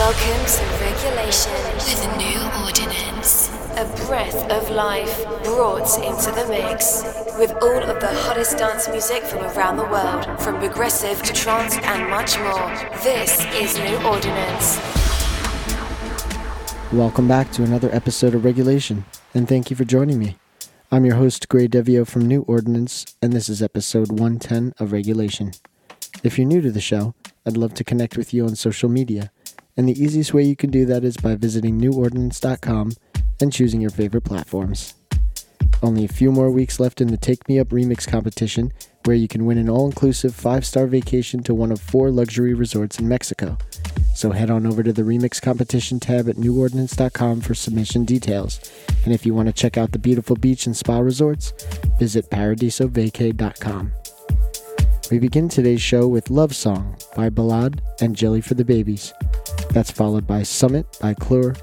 Welcome to Regulation with a new ordinance. A breath of life brought into the mix. With all of the hottest dance music from around the world, from progressive to trance and much more. This is New Ordinance. Welcome back to another episode of Regulation, and thank you for joining me. I'm your host, Gray Devio from New Ordinance, and this is episode 110 of Regulation. If you're new to the show, I'd love to connect with you on social media, and the easiest way you can do that is by visiting newordinance.com and choosing your favorite platforms. Only a few more weeks left in the Take Me Up Remix competition, where you can win an all inclusive five star vacation to one of four luxury resorts in Mexico. So head on over to the Remix Competition tab at newordinance.com for submission details. And if you want to check out the beautiful beach and spa resorts, visit paradisovacay.com. We begin today's show with Love Song by Balad and Jelly for the Babies. That's followed by Summit by Clure,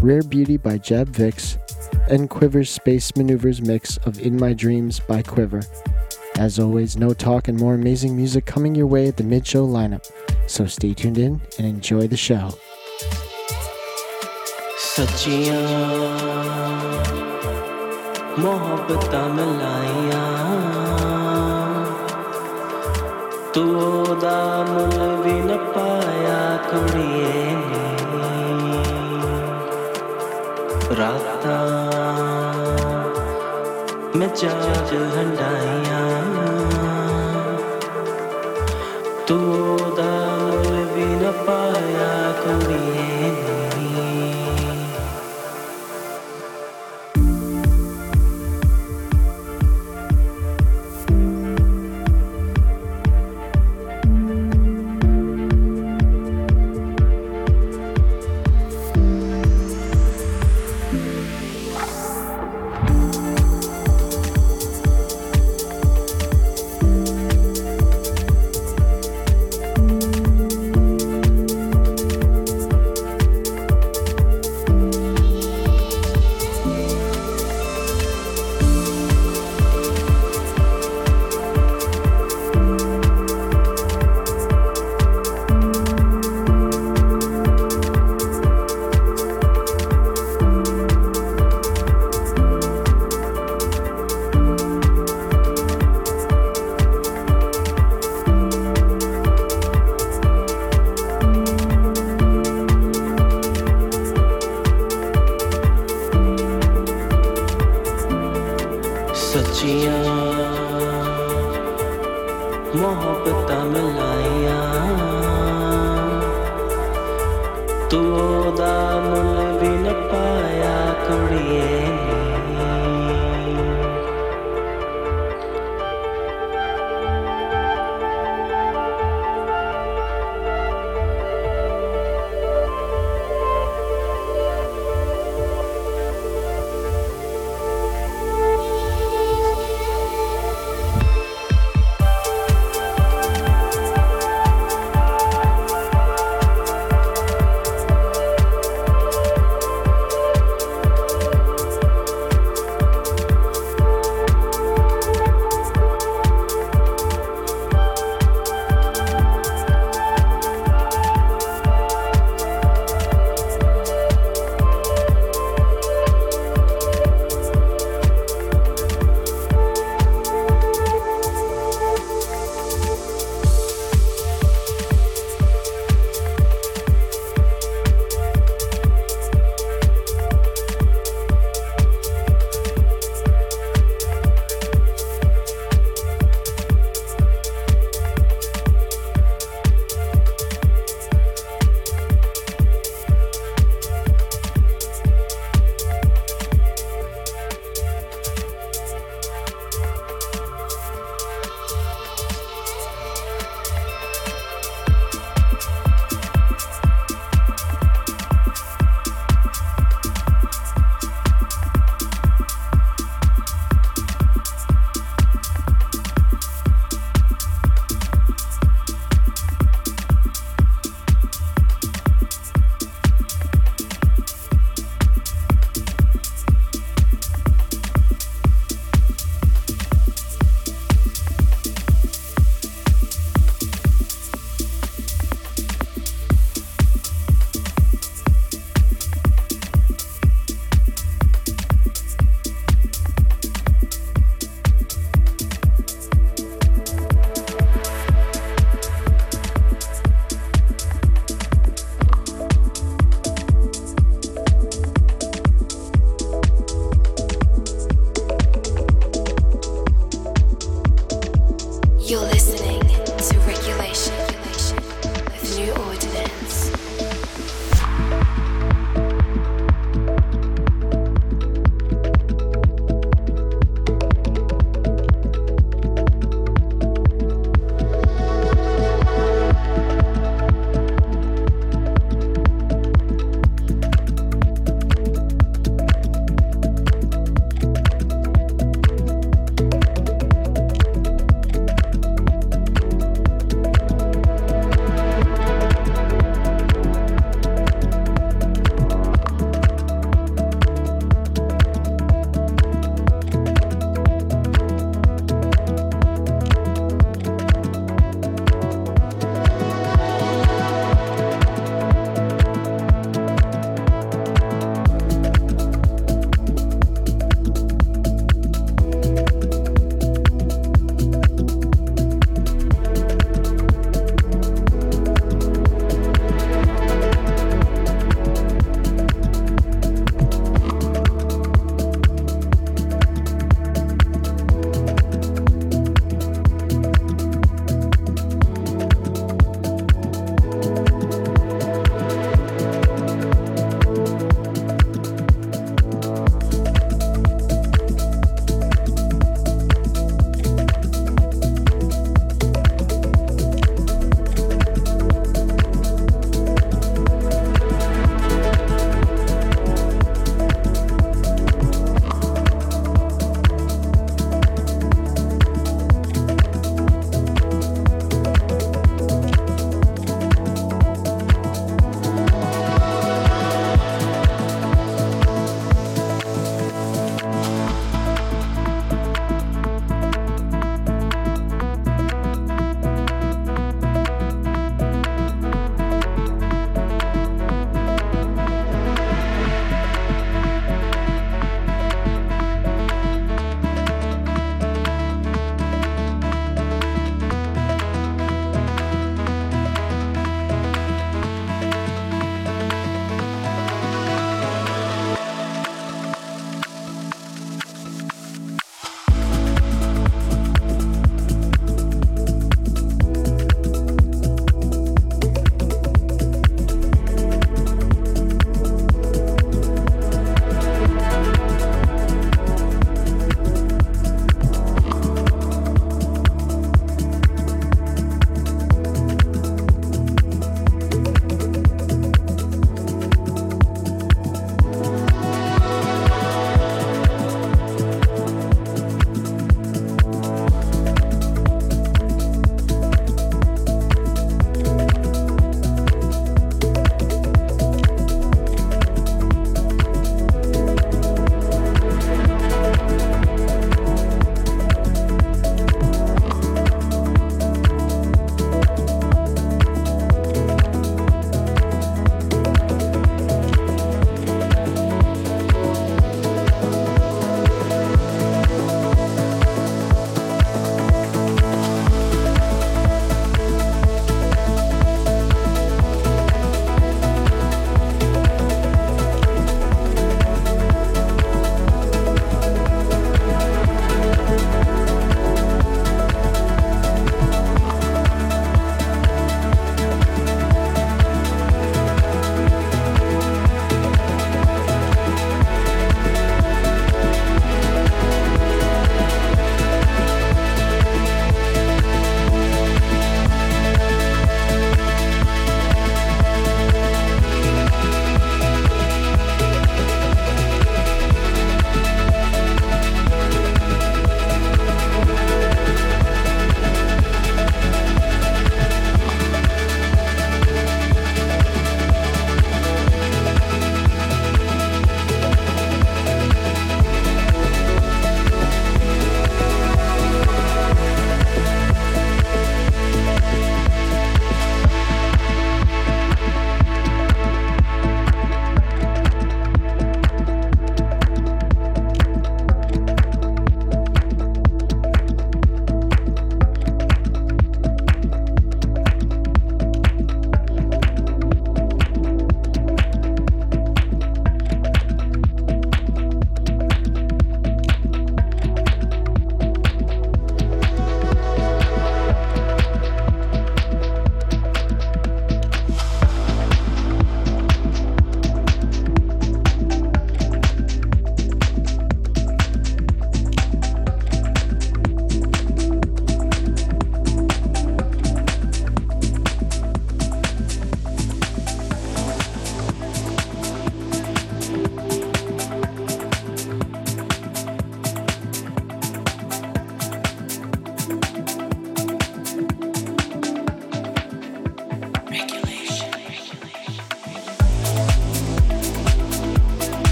Rare Beauty by Jab Vix, and Quivver's Space Maneuvers mix of In My Dreams by Quiver. As always, no talk and more amazing music coming your way at the mid show lineup, so stay tuned in and enjoy the show. ਤੂੰ ਉਹਦਾ ਮੁੱਲ ਵੀ ਨਾ ਪਾਇਆ ਕੁੜੀਏ ਨੀ। ਰਾਤਾਂ ਮੈਂ ਜਾਗ ਹੰਡਾਈਆਂ ਤੂੰ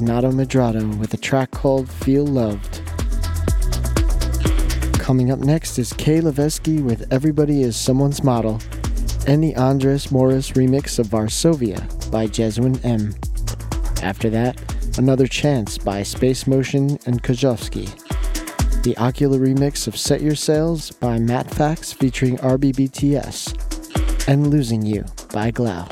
Nato Medrado with a track called Feel Loved. Coming up next is Kay Levesky with Everybody is Someone's Model and the Andres Morris remix of Varsovia by Jesuin M. After that, Another Chance by Space Motion and Kozhovsky. The Ocula remix of Set Your Sails by Matt Fax featuring RBBTS. And Losing You by Glau.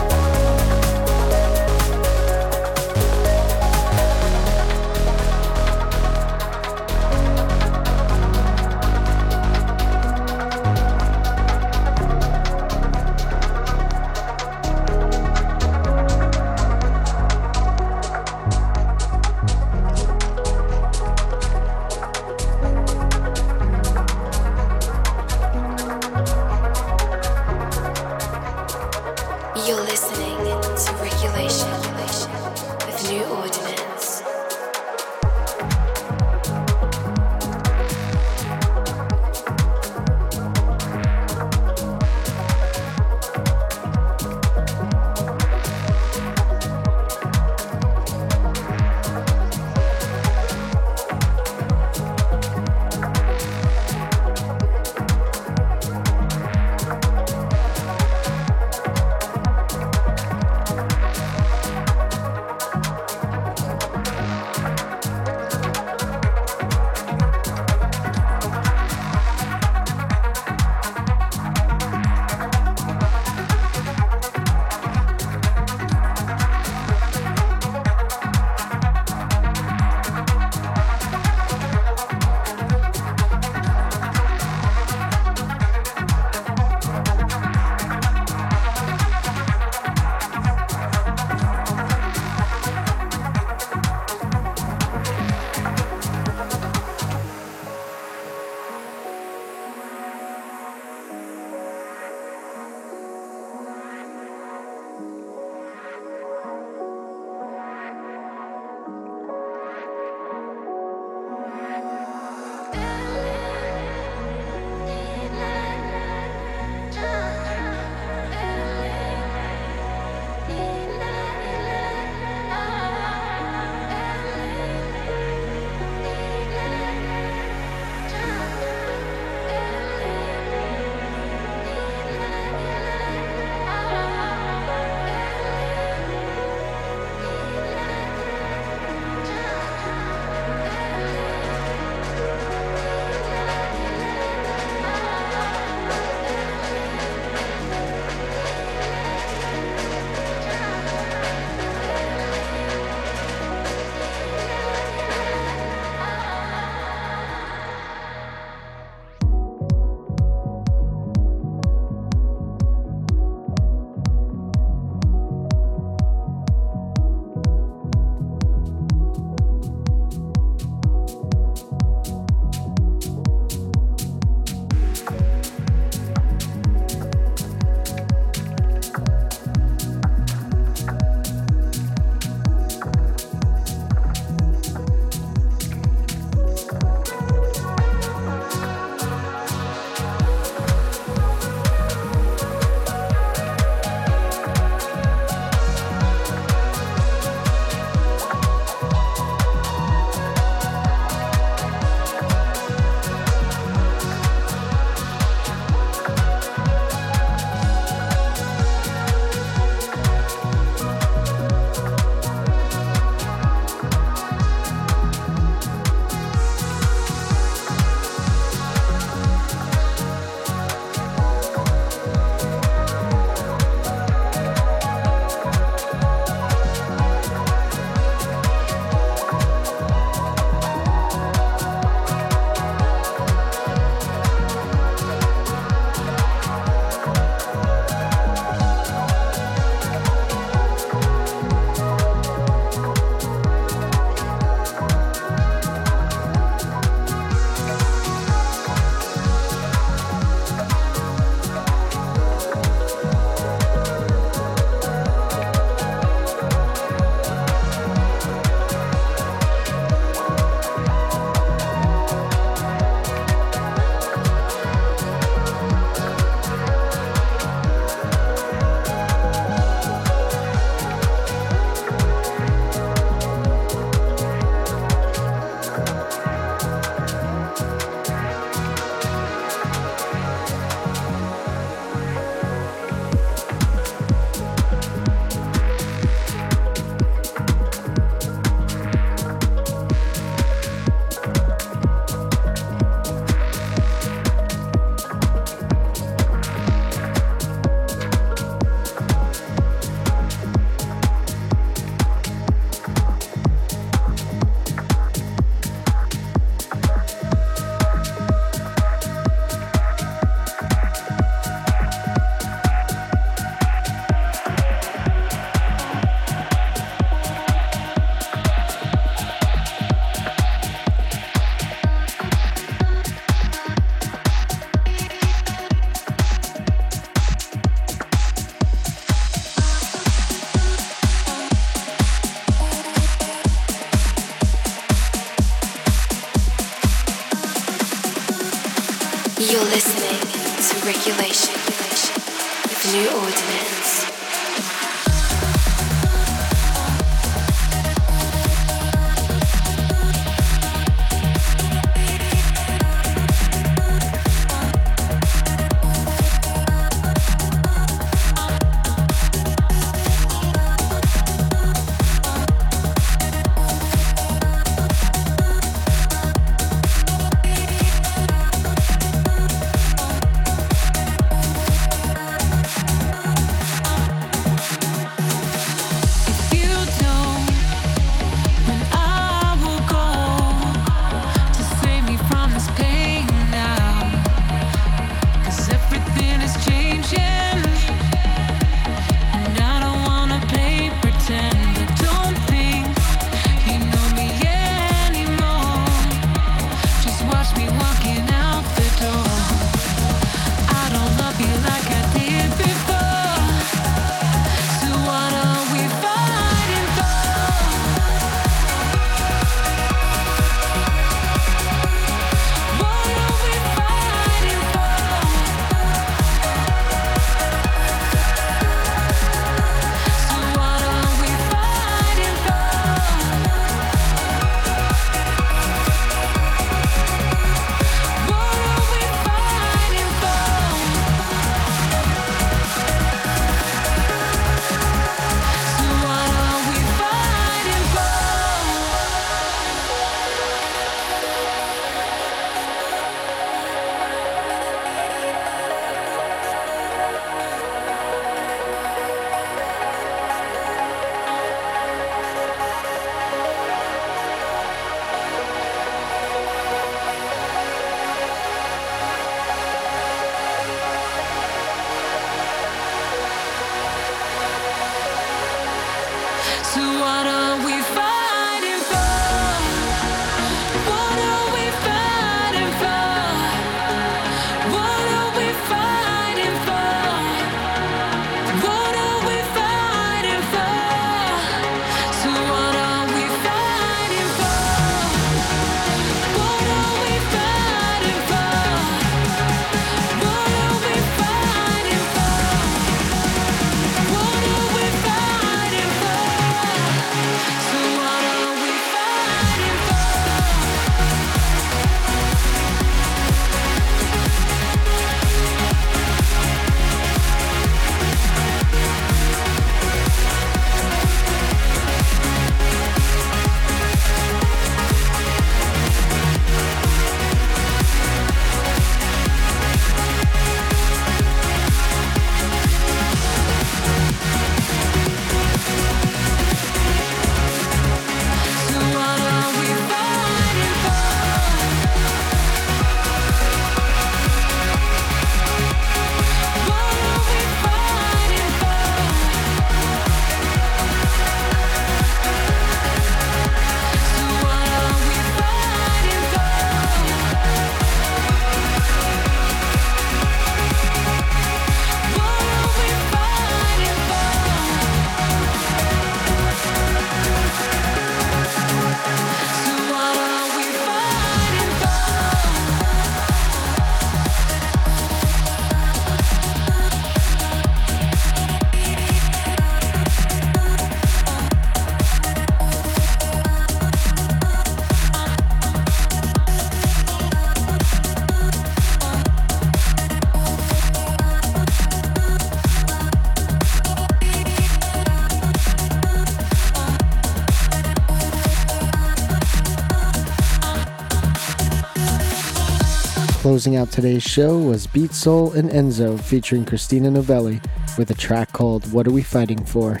Closing out today's show was Beat Soul and Enzo featuring Christina Novelli with a track called What Are We Fighting For?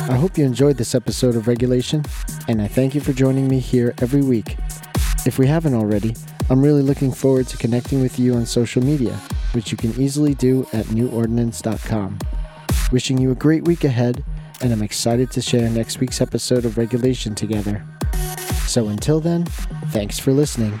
I hope you enjoyed this episode of Regulation, and I thank you for joining me here every week. If we haven't already, I'm really looking forward to connecting with you on social media, which you can easily do at newordinance.com. Wishing you a great week ahead, and I'm excited to share next week's episode of Regulation together. So until then, thanks for listening